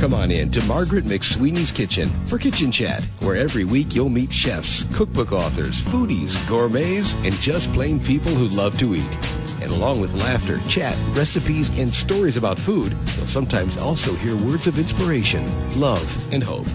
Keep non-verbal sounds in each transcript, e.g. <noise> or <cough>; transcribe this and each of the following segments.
Come on in to Margaret McSweeney's Kitchen for Kitchen Chat, where every week you'll meet chefs, cookbook authors, foodies, gourmets, and just plain people who love to eat. And along with laughter, chat, recipes, and stories about food, you'll sometimes also hear words of inspiration, love, and hope.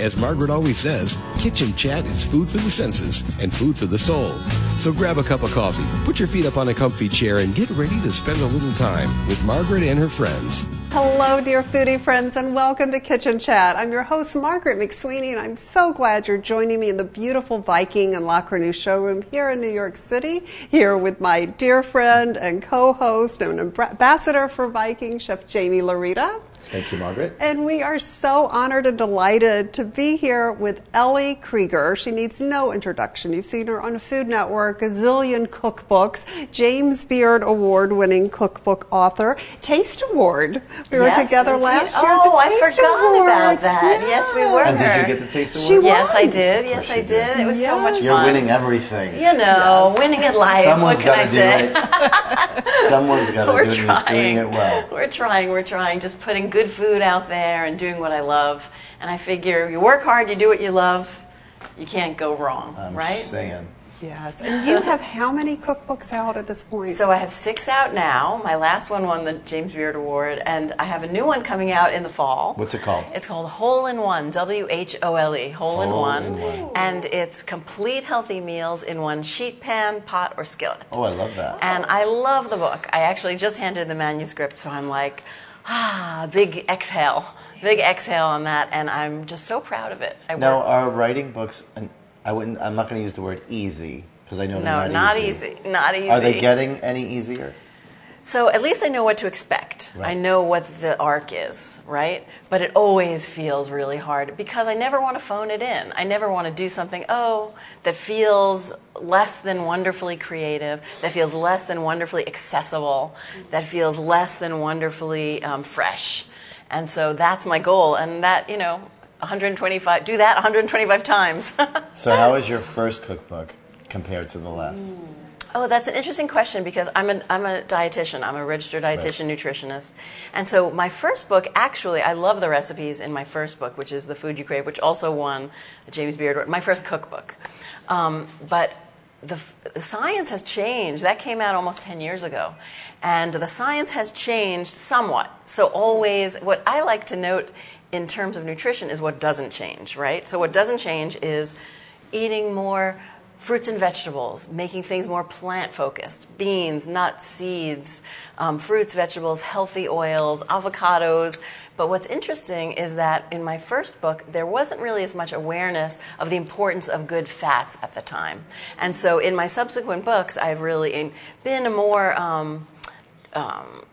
As Margaret always says, kitchen chat is food for the senses and food for the soul. So grab a cup of coffee, put your feet up on a comfy chair, and get ready to spend a little time with Margaret and her friends. Hello, dear foodie friends, and welcome to Kitchen Chat. I'm your host, Margaret McSweeney, and I'm so glad you're joining me in the beautiful Viking and La Cornue showroom here in New York City, here with my dear friend and co host and ambassador for Viking, Chef Jaime Laurita. Thank you, Margaret. And we are so honored and delighted to be here with Ellie Krieger. She needs no introduction. You've seen her on Food Network, a zillion cookbooks, James Beard Award winning cookbook author, Taste Award. We yes, were together indeed. last year. Oh, I Taste forgot Awards. about that. Yeah. Yes, we were. And did you get the taste She award? Yes, I did. Yes, I did. did. It was so much fun. You're winning everything. You know, winning at life. Someone's what can got I to do say? it. Someone's got to <laughs> We're do it. doing trying. it well. We're trying. We're trying. Just putting good food out there and doing what I love. And I figure you work hard, you do what you love, you can't go wrong, I'm right? saying. Yes. And you <laughs> have how many cookbooks out at this point? So I have six out now. My last one won the James Beard Award, and I have a new one coming out in the fall. What's it called? It's called Whole in One, W H O L E, Whole in Whole One. in One. And it's complete healthy meals in one sheet pan, pot, or skillet. Oh, I love that. And I love the book. I actually just handed the manuscript, so I'm like, ah, big exhale. Big exhale on that, and I'm just so proud of it. I Now, work- are writing books? And I wouldn't. I'm not going to use the word easy because I know they're no, not, not easy. Not easy. Are they getting any easier? So at least I know what to expect. Right. I know what the arc is, right? But it always feels really hard because I never want to phone it in. I never want to do something, oh, that feels less than wonderfully creative, that feels less than wonderfully accessible, that feels less than wonderfully um, fresh. And so that's my goal. And that, you know, 125, do that 125 times. <laughs> So, how is your first cookbook compared to the last? Oh, that's an interesting question because I'm a, I'm a dietitian. I'm a registered dietitian nutritionist. And so my first book, actually, I love the recipes in my first book, which is The Food You Crave, which also won the James Beard Award, my first cookbook. Um, but the, the science has changed. That came out almost 10 years ago. And the science has changed somewhat. So always, what I like to note in terms of nutrition is what doesn't change, right? So what doesn't change is eating more fruits and vegetables, making things more plant focused beans, nuts, seeds, um, fruits, vegetables, healthy oils, avocados. But what's interesting is that in my first book, there wasn't really as much awareness of the importance of good fats at the time. And so in my subsequent books, I've really been a more, um, um,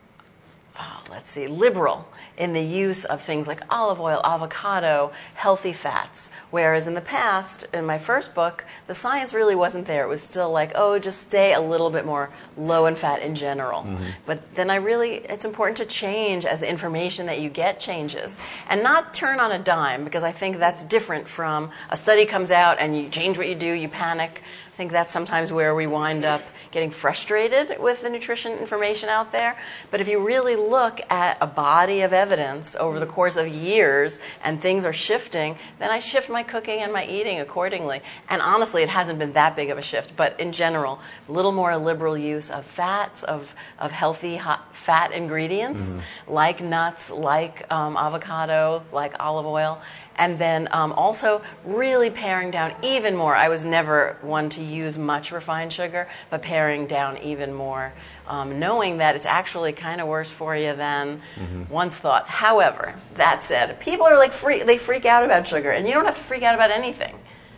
oh, let's see, liberal in the use of things like olive oil, avocado, healthy fats. Whereas in the past, in my first book, the science really wasn't there. It was still like, oh, just stay a little bit more low in fat in general. Mm-hmm. But then I really, it's important to change as the information that you get changes and not turn on a dime because I think that's different from a study comes out and you change what you do, you panic. I think that's sometimes where we wind up getting frustrated with the nutrition information out there. But if you really look at a body of evidence over the course of years and things are shifting, then I shift my cooking and my eating accordingly. And honestly, it hasn't been that big of a shift. But in general, a little more liberal use of fats, of, of healthy hot fat ingredients like nuts, like um, avocado, like olive oil. And then um, also really paring down even more. I was never one to use much refined sugar, but paring down even more, um, knowing that it's actually kind of worse for you than once thought. However, that said, people are like free, they freak out about sugar, and you don't have to freak out about anything.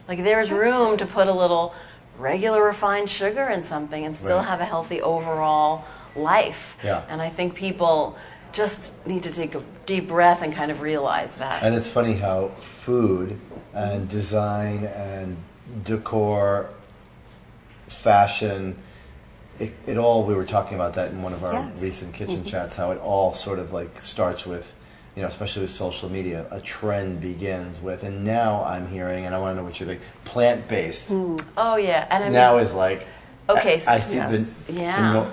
Like there's room to put a little regular refined sugar in something and still Right. have a healthy overall life. Yeah. And I think people just need to take a deep breath and kind of realize that. And it's funny how food and design and decor, fashion, it, it all, we were talking about that in one of our Yes. recent kitchen mm-hmm. chats, how it all sort of like starts with, you know, especially with social media, a trend begins with, and now I'm hearing, and I want to know what you think, plant based mm. oh yeah, and I mean, now is like, Okay, I, I so- see Yes. the, Yeah. the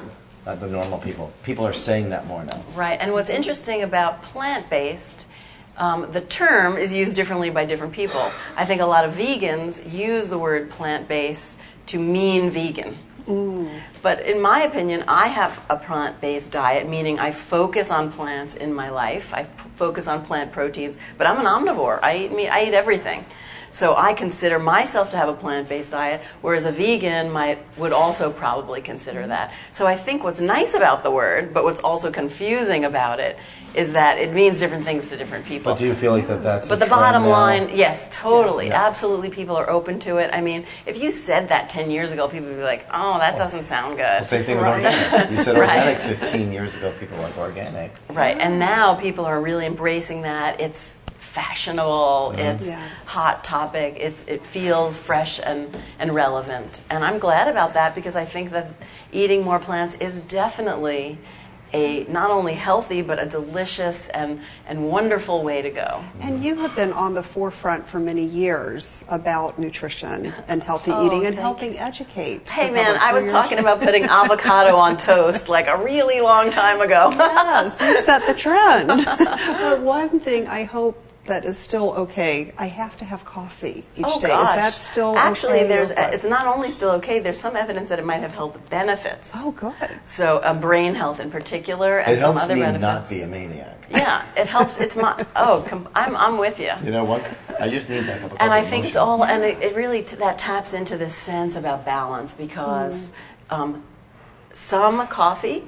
no- not the normal people. People are saying that more now. Right, and what's interesting about plant based, um, the term is used differently by different people. I think a lot of vegans use the word plant based to mean vegan. Ooh. But in my opinion, I have a plant based diet, meaning I focus on plants in my life. I p- focus on plant proteins, but I'm an omnivore. I eat meat, I eat everything. So I consider myself to have a plant-based diet, whereas a vegan might would also probably consider that. So I think what's nice about the word, but what's also confusing about it, is that it means different things to different people. But do you feel like that that's But the bottom now? line, yes, totally, Yeah. absolutely, people are open to it. I mean, if you said that ten years ago, people would be like, "Oh, that doesn't sound good." Well, same thing with organic. You said <laughs> Right. organic 15 years ago. People like organic. Right, and now people are really embracing that. It's fashionable. It's Yes. hot topic. It's it feels fresh and and relevant. And I'm glad about that because I think that eating more plants is definitely a not only healthy but a delicious and and wonderful way to go. And you have been on the forefront for many years about nutrition and healthy Oh, eating and thank helping educate. Hey man, I was talking about <laughs> putting avocado on toast like a really long time ago. yes, you set the trend. <laughs> but one thing I hope that is still okay. I have to have coffee each oh day. gosh. Is that still actually okay there's or what? it's not only still okay there's some evidence that it might have health benefits Oh, good. so uh, brain health in particular and It some helps other me benefits not be a maniac. yeah it helps it's my <laughs> oh com- I'm, I'm with you You know what? I just need that cup of coffee. and I coffee think it's all and it, it really t- that taps into this sense about balance because um, some coffee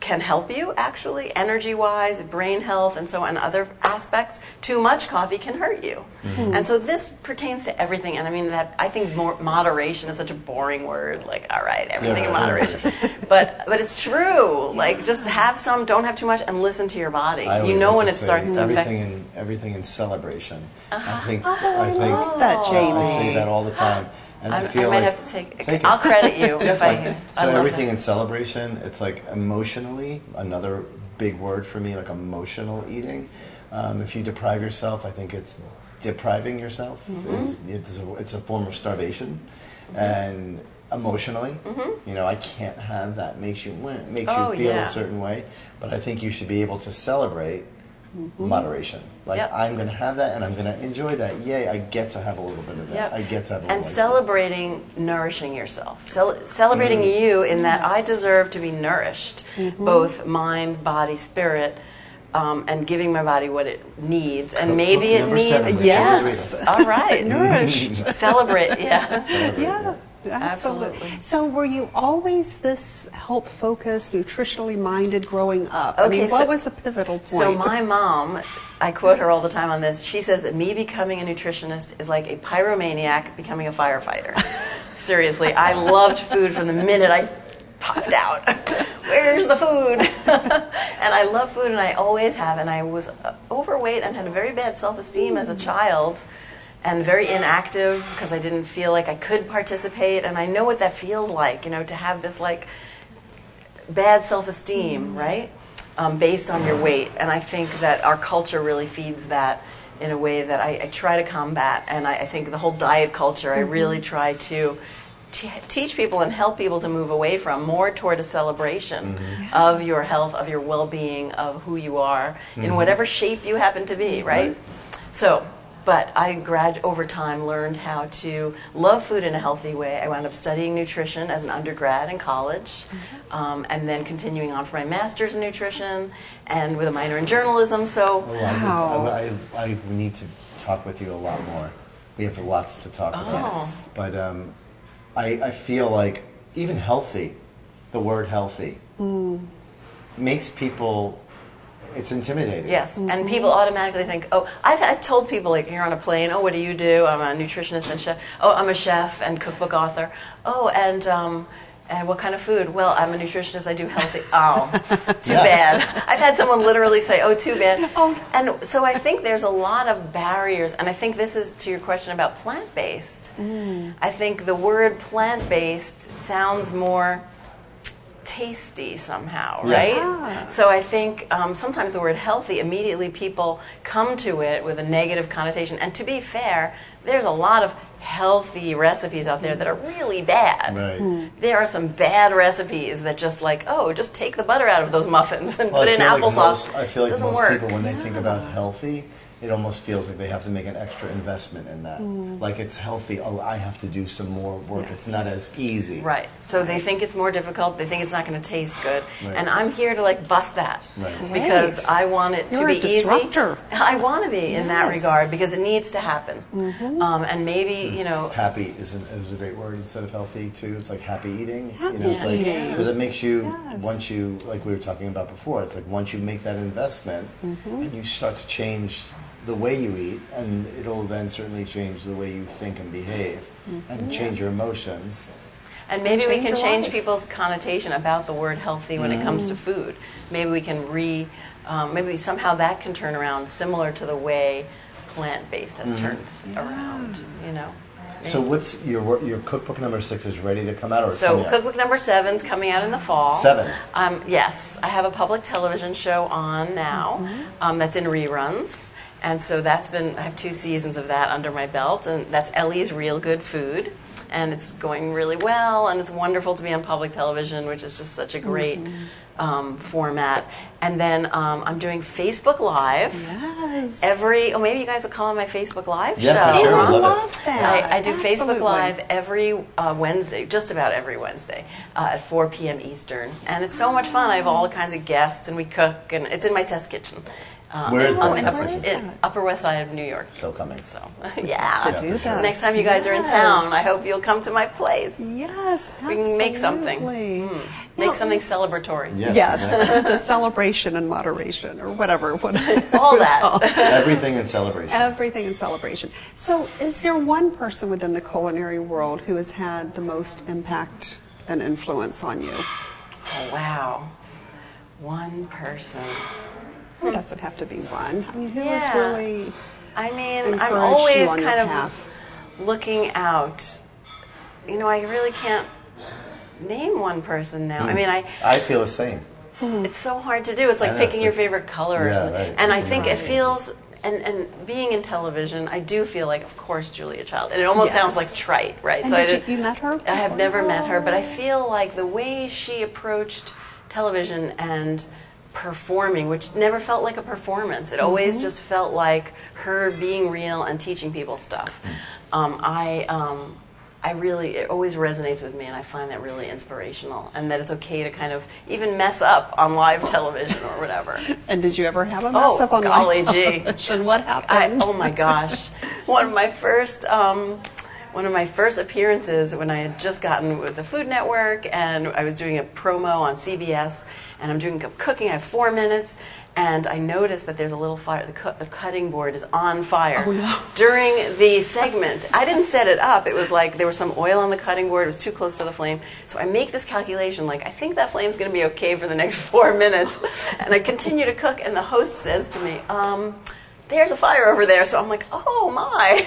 can help you actually energy wise brain health and so on other aspects too much coffee can hurt you and so this pertains to everything and i mean that i think moderation is such a boring word like all right everything in Yeah. moderation <laughs> but but it's true like just have some don't have too much and listen to your body I you know when it starts to affect everything in everything in celebration. Uh-huh. I think Oh, I think love that, Jaime. I say that all the time, and I, I, I feel might like have to take, Take i'll credit you <laughs> That's if i, fine. I So everything that. in celebration, it's like emotionally another big word for me, like emotional eating. Um, if you deprive yourself, I think it's depriving yourself. Mm-hmm. Is, it's, a, it's a form of starvation, and emotionally, you know, I can't have that. Makes you makes Mm-hmm. Oh, you feel yeah. a certain way, but I think you should be able to celebrate. Mm-hmm. Moderation. Like Yep. I'm going to have that, and I'm going to enjoy that. Yay! I get to have a little bit of that. Yep. I get to have a and ice cream. celebrating nourishing yourself Cel- celebrating mm. you in that i deserve to be nourished mm-hmm. both mind body spirit um, and giving my body what it needs and maybe cook it needs. Yes. There we go. all right <laughs> nourish, celebrate yeah Celebrate, Yeah, Absolutely. absolutely. So, were you always this health focused, nutritionally minded growing up? I Okay, mean, what so- was the pivotal point? So my mom, I quote her all the time on this. She says that me becoming a nutritionist is like a pyromaniac becoming a firefighter. <laughs> Seriously, I loved food from the minute I popped out. <laughs> Where's the food? <laughs> and I love food, and I always have. And I was overweight and had a very bad self-esteem as a hmm. child. And very inactive because I didn't feel like I could participate, and I know what that feels like, you know, to have this like bad self esteem, mm-hmm. right? Um, based on your weight. And I think that our culture really feeds that in a way that I, I try to combat. And I, I think the whole diet culture, I really mm-hmm. try to t- teach people and help people to move away from more toward a celebration mm-hmm. of your health, of your well being, of who you are, in whatever shape you happen to be, right? So, but I grad over time learned how to love food in a healthy way. I wound up studying nutrition as an undergrad in college, um, and then continuing on for my master's in nutrition, and with a minor in journalism. So, Oh, I, Wow. I, I, I need to talk with you a lot more. We have lots to talk about. Oh. But um, I, I feel like even healthy, the word healthy, makes people, it's intimidating. yes, and people automatically think, oh, I've, I've told people like you're on a plane. Oh, what do you do? I'm a nutritionist and chef. Oh, I'm a chef and cookbook author. Oh, and. Um, and what kind of food? Well, I'm a nutritionist. I do healthy. <laughs> Oh, too Yeah. bad. I've had someone literally say, "Oh, too bad." Oh. And so I think there's a lot of barriers, and I think this is to your question about plant-based. I think the word plant-based sounds more tasty somehow, Yeah. right? Ah. So I think um, sometimes the word healthy, immediately people come to it with a negative connotation. And to be fair, there's a lot of healthy recipes out there that are really bad. Right. There are some bad recipes that just like, oh, just take the butter out of those muffins and Well, put in feel like applesauce. most- I feel it like doesn't most work. people, when they think about healthy, it almost feels like they have to make an extra investment in that. Like it's healthy. Oh, I have to do some more work. It's not as easy. Right. So they think it's more difficult. They think it's not going to taste good. Right. And I'm here to like bust that Right. <laughs> because Great. I want it You're to a be easy. disruptor. I want to be in that regard because it needs to happen. Mm-hmm. Um, and maybe you know, Happy is, an, is a great word instead of healthy too. It's like happy eating. Happy you know, it's like because it makes you Yes. once you like we were talking about before. It's like once you make that investment Mm-hmm. and you start to change the way you eat, and it'll then certainly change the way you think and behave, Mm-hmm. and change your emotions. and maybe we can change life. people's connotation about the word healthy when it comes to Mm. food. Maybe we can re, um, maybe somehow that can turn around, similar to the way plant based has Mm-hmm. turned around. You know. So what's your your cookbook number six is ready to come out or it's So coming out? cookbook number seven's coming out in the fall. Seven. Um, yes, I have a public television show on now Mm-hmm. um, that's in reruns, and so that's been I have two seasons of that under my belt, and that's Ellie's Real Good Food, and it's going really well, and it's wonderful to be on public television, which is just such a great. Mm-hmm. Um, format, and then um, I'm doing Facebook Live Yes. every. Oh, maybe you guys will come on my Facebook Live Yeah, for show. sure. I love love that. I, I do Facebook Live every uh, Wednesday, just about every Wednesday, uh, at 4 p.m. Eastern, and it's so much fun. I have all kinds of guests, and we cook, and it's in my test kitchen. Um, Where is on the the test upper, kitchen? in Upper West Side of New York. So coming. So, yeah. <laughs> To do that. Next time you guys are in town, I hope you'll come to my place. Yes, We can make something. Mm. Make Now, something celebratory. Yes. Yes, <laughs> the celebration and moderation, or whatever. <laughs> what All it was that. called. Everything in celebration. Everything in celebration. So, is there one person within the culinary world who has had the most impact and influence on you? Oh, wow. One person. It doesn't have to be one. I mean, who has Yeah. really? I mean, I'm always kind of path? looking out. You know, I really can't name one person now. Hmm. I mean, I I feel the same. it's so hard to do. It's like know, picking it's your like- favorite color or Yeah, something. right. And I think it feels and and being in television, I do feel like, of course, Julia Child. And it almost Yes. sounds like trite, right? And I did did- you, you met her? I have never met her, but I feel like the way she approached television and performing, which never felt like a performance, it always Mm-hmm. just felt like her being real and teaching people stuff. Um, I, um, I really, it always resonates with me, and I find that really inspirational, and that it's okay to kind of even mess up on live television or whatever. <laughs> And did you ever have a mess Oh, up on golly live gee. television? <laughs> What I, happened? oh my gosh! One of my first, um, one of my first appearances when I had just gotten with the Food Network, and I was doing a promo on CBS, and I'm doing cooking. I have four minutes, and I noticed that there's a little fire. The, cu- the cutting board is on fire Oh, no. during the segment. I didn't set it up. It was like there was some oil on the cutting board. It was too close to the flame. So I make this calculation, like I think that flame's going to be okay for the next <laughs> four minutes, and I continue to cook. And the host says to me, um, "There's a fire over there." So I'm like, "Oh my!"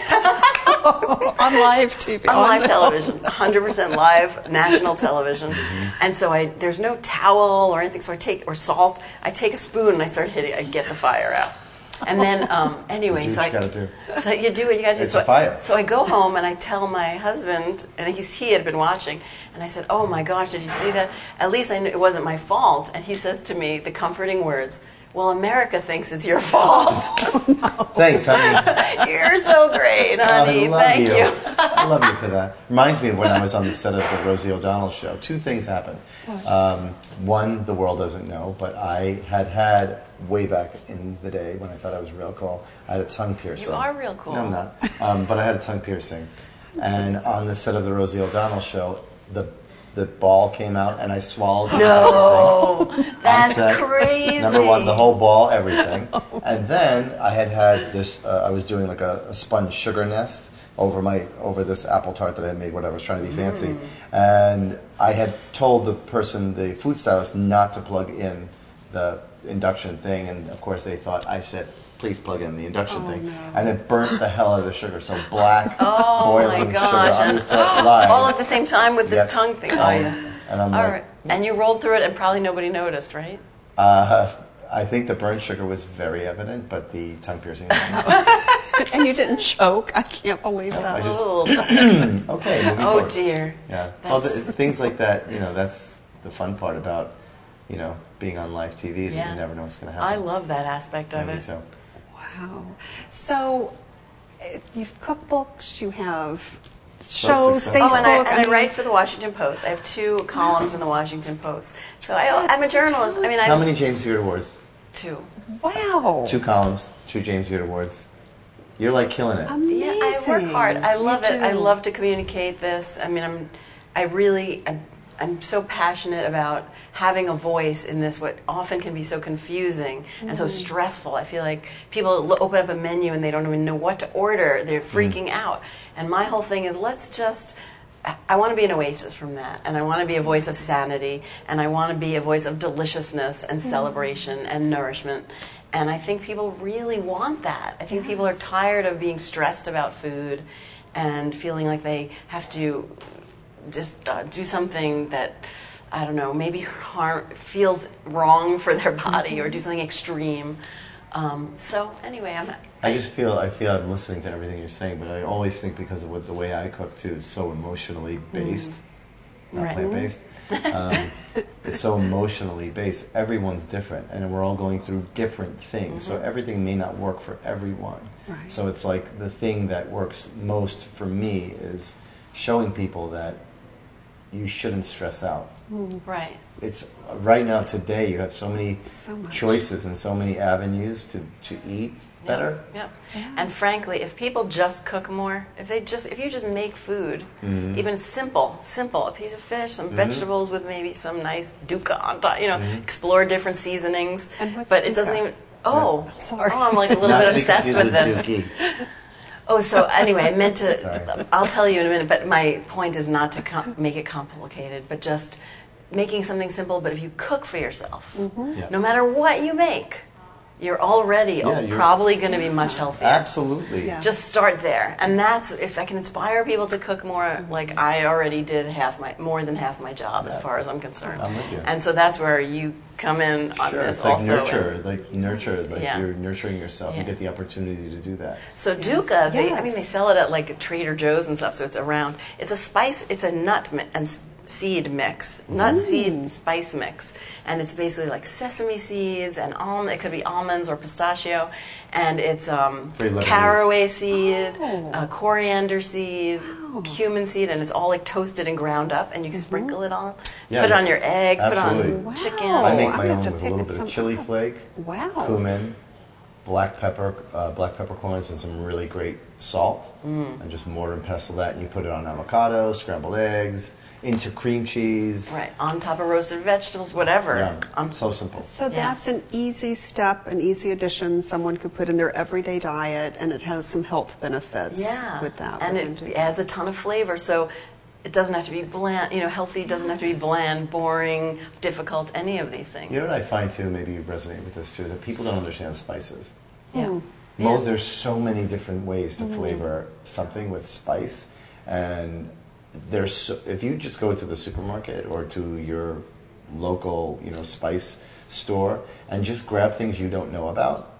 <laughs> on live TV. on live <laughs> television, 100% live national television. And so I there's no towel or anything. So I take or salt. I take a spoon and I start hitting. I get the fire out. And then um, <laughs> anyway, so I you gotta do. so you do what you got to do. It's so a fire. I, so I go home and I tell my husband, and he's he had been watching, and I said, "Oh my gosh, did you see that? At least I knew it wasn't my fault." And he says to me the comforting words. Well, America thinks it's your fault. <laughs> No. Thanks, honey. <laughs> You're so great, honey. I love Thank you. you. I love you for that. Reminds me of when I was on the set of the Rosie O'Donnell show. Two things happened. Um, one, the world doesn't know, but I had had way back in the day when I thought I was real cool. I had a tongue piercing. You are real cool. No, I'm not. Um, but I had a tongue piercing, and on the set of the Rosie O'Donnell show, the the ball came out and I swallowed. the whole thing. No, that's set. crazy. Number one, the whole ball, everything. and then I had had this. Uh, I was doing like a, a sponge sugar nest over my over this apple tart that I had made. Whatever, I was trying to be fancy, and I had told the person, the food stylist, not to plug in the induction thing, and of course they thought I said. Please plug in the induction Oh, thing, no. and it burnt the hell out of the sugar. So black, <laughs> Oh boiling my gosh! sugar on And the set live. <gasps> all at the same time with this Yep. tongue thing. Oh Um, yeah. And I'm All like, right. And you rolled through it, and probably nobody noticed, right? Uh, I think the burnt sugar was very evident, but the tongue piercing. <laughs> and you didn't choke. I can't believe I that. just- Oh, <clears throat> okay. oh forward. dear. Yeah. Well, the, <laughs> things like that, you know, that's the fun part about, you know, being on live TV is Yeah. you never know what's going to happen. I love that aspect of Maybe it. so. Wow. So, uh, you've cookbooks, you have shows. Facebook. Oh, and I, and I mean- write for the Washington Post. I have two columns in the Washington Post. So I, I'm a journalist. I mean, I How many James Beard Awards? two. Wow. Two columns, two James Beard Awards. You're like killing it. Amazing. Yeah, I work hard. I You love it. I love to communicate this. I mean, I'm, I really, I, I'm so passionate about having a voice in this. What often can be so confusing and Mm-hmm. so stressful. I feel like people open up a menu and they don't even know what to order. They're freaking out. And my whole thing is, let's just. I- I want to be an oasis from that, and I want to be a voice of sanity, and I want to be a voice of deliciousness and celebration and nourishment. And I think people really want that. I think people are tired of being stressed about food and feeling like they have to just uh, do something that I don't know, maybe harm feels wrong <laughs> for their body or do something extreme. Um, so anyway, I'm I just feel I feel I'm listening to everything you're saying, but I always think because of what, the way I cook too is so emotionally based, not Right. plant based. Um, <laughs> it's so emotionally based. Everyone's different, and we're all going through different things. So everything may not work for everyone. Right. So it's like the thing that works most for me is showing people that you shouldn't stress out. right. It's right now today you have so many So choices and so many avenues to, to eat better. Yep. Yeah. And frankly, if people just cook more, if they just if you just make food, Mm-hmm. even simple, simple, a piece of fish, some vegetables with maybe some nice dukkha on top, you know, Mm-hmm. explore different seasonings. And what's but it doesn't even Oh, Sorry. oh, I'm like a little Not bit to be obsessed confused with this. Dookie. Oh, so anyway, I meant to. Sorry. I'll tell you in a minute, but my point is not to com- make it complicated, but just making something simple. But if you cook for yourself, mm-hmm. Yeah. no matter what you make, you're already Yeah, you're- probably going to be much healthier. Absolutely. Yeah. Just start there, and that's if I can inspire people to cook more. Like I already did half my more than half my job as far as I'm concerned. I'm with you. And so that's where you come in on Sure, this it's like also. nurture, like nurture, like Yeah. you're nurturing yourself. You get the opportunity to do that. So dukkha, they, I mean, they sell it at like Trader Joe's and stuff. So it's around. It's a spice. It's a nut and s- seed mix, nut seed spice mix, and it's basically like sesame seeds and almond. It could be almonds or pistachio, and it's um, caraway seed, Oh. uh, coriander seed, cumin seed, and it's all like toasted and ground up, and you Mm-hmm. sprinkle it on. Yeah, put it on your eggs. Absolutely. Put it on Wow. chicken. I make I'm my gonna own with a pick little bit some of chili up. flake, Wow. cumin, black pepper, uh, black peppercorns, and some really great salt, Mm. and just mortar and pestle that. And you put it on avocado, scrambled eggs, into cream cheese. Right on top of roasted vegetables, whatever. Yeah, I'm so simple. So Yeah. that's an easy step, an easy addition someone could put in their everyday diet, and it has some health benefits Yeah, with that. and it Dukkha. adds a ton of flavor. So it doesn't have to be bland. You know, healthy doesn't have to be bland, boring, difficult. Any of these things. You know what I find too, maybe you resonate with this too, is that people don't understand spices. Yeah. Most, there's so many different ways to mm-hmm. flavor something with spice, and there's so, if you just go to the supermarket or to your local, you know, spice store and just grab things you don't know about,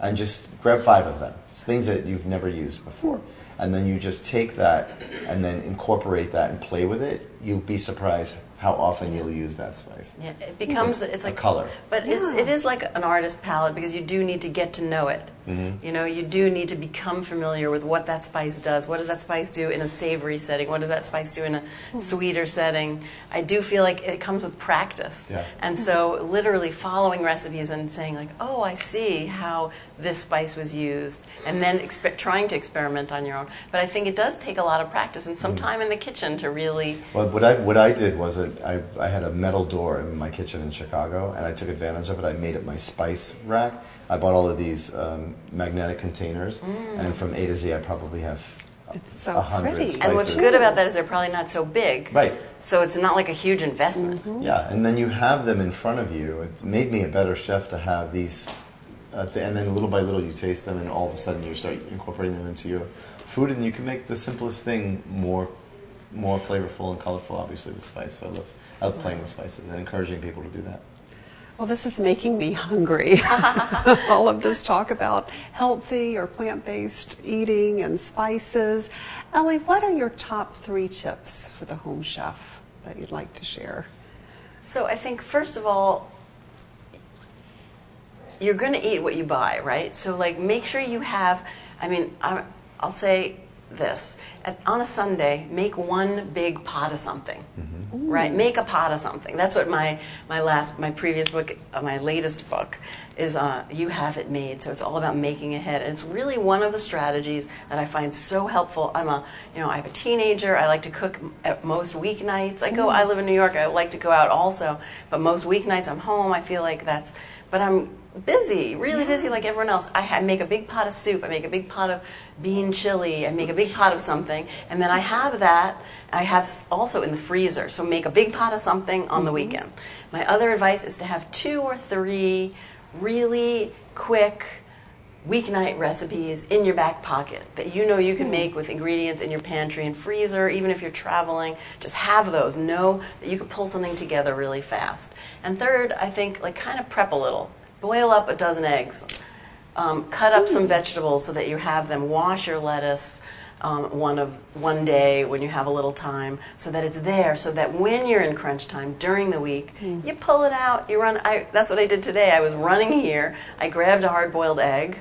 and just grab five of them, It's things that you've never used before, and then you just take that and then incorporate that and play with it. You'll be surprised how often you'll use that spice. Yeah, it becomes it's like a like color. but it's, Yeah. it is like an artist palette because you do need to get to know it. Mm-hmm. You know, you do need to become familiar with what that spice does. What does that spice do in a savory setting? What does that spice do in a sweeter setting? I do feel like it comes with practice, Yeah. and so literally following recipes and saying like, oh, I see how this spice was used, and then expe- trying to experiment on your own. But I think it does take a lot of practice and Mm-hmm. some time in the kitchen to really. Well, what I what I did was that I, I had a metal door in my kitchen in Chicago, and I took advantage of it. I made it my spice rack. I bought all of these um, magnetic containers, and from A to Z, I probably have It's so hundred pretty. spices. And what's good about that is they're probably not so big. Right. So it's not like a huge investment. Yeah, and then you have them in front of you. It made me a better chef to have these, uh, th- and then little by little you taste them, and all of a sudden you start incorporating them into your food, and you can make the simplest thing more more flavorful and colorful, obviously with spice. So I love I love playing with spices and encouraging people to do that. Well, this is making me hungry. <laughs> <laughs> All of this talk about healthy or plant based eating and spices. Ellie, what are your top three tips for the home chef that you'd like to share? So I think first of all, you're going to eat what you buy, right? So like make sure you have. I mean, i will say this At, on a Sunday, make one big pot of something. Mm-hmm. Right, make a pot of something. That's what my my last my previous book, uh, my latest book, is. Uh, you have it made. So it's all about making ahead, and it's really one of the strategies that I find so helpful. I'm a you know I have a teenager. I like to cook at most weeknights. I go. Mm. I live in New York. I like to go out also, but most weeknights I'm home. I feel like that's. But I'm busy, really yes. busy like everyone else. I, make a big pot of soup, I make a big pot of bean chili, I make a big pot of something, and then I have that. I have also in the freezer, so make a big pot of something on mm-hmm. the weekend. My other advice is to have two or three really quick weeknight recipes in your back pocket that you know you can mm. make with ingredients in your pantry and freezer, even if you're traveling. Just have those. Know that you can pull something together really fast. And third, I think like kind of prep a little boil up a dozen eggs. Um, cut up some vegetables so that you have them. Wash your lettuce um, one of one day when you have a little time, so that it's there. So that when you're in crunch time during the week, mm. you pull it out. You run. I, that's what I did today. I was running here. I grabbed a hard-boiled egg.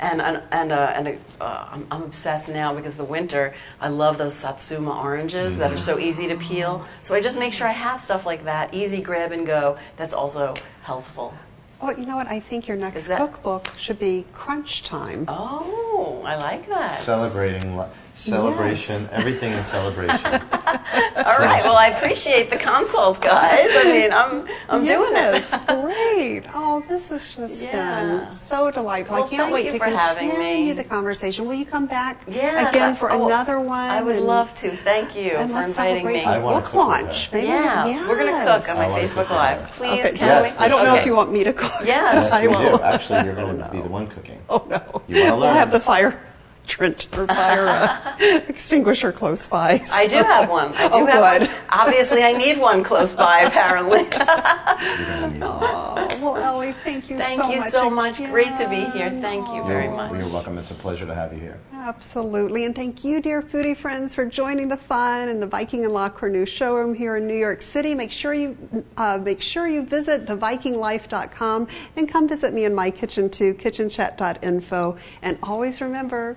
And and and, uh, and uh, I'm, I'm, obsessed now because the winter. I love those satsuma oranges that are so easy to peel. So I just make sure I have stuff like that, easy grab and go. That's also healthful. Oh, you know what? I think your next that... cookbook should be Crunch Time. Oh, I like that. Celebrating celebration, yes. everything in celebration. <laughs> <laughs> All right. Well, I appreciate the consult, guys. I mean, I'm I'm yes, doing it. great. Oh, this has just yeah. been so delightful. Well, I can't wait to continue the conversation. Will you come back yes, again for oh, another one? I would love to. Thank you and for inviting me. I book launch. Maybe. Yeah, yes. we're going to cook on my Facebook Live. Please, okay. yes, I don't okay. know if you want me to cook. Yes, I will. Actually, you're going to be <laughs> the one cooking. Oh no. You want to learn? We'll have the fire hydrant or fire uh, <laughs> extinguisher close by. So. I do have one. I do oh, have good. One. Obviously, I need one close by, <laughs> apparently. oh, <laughs> well, Ellie, thank you thank so you much. so much. Again. Great to be here. Thank you very much. You're welcome. It's a pleasure to have you here. Absolutely. And thank you, dear foodie friends, for joining the fun in the Viking and La Cornue showroom here in New York City. Make sure you uh, make sure you visit thevikinglife.com and come visit me in my kitchen too, kitchenchat.info. And always remember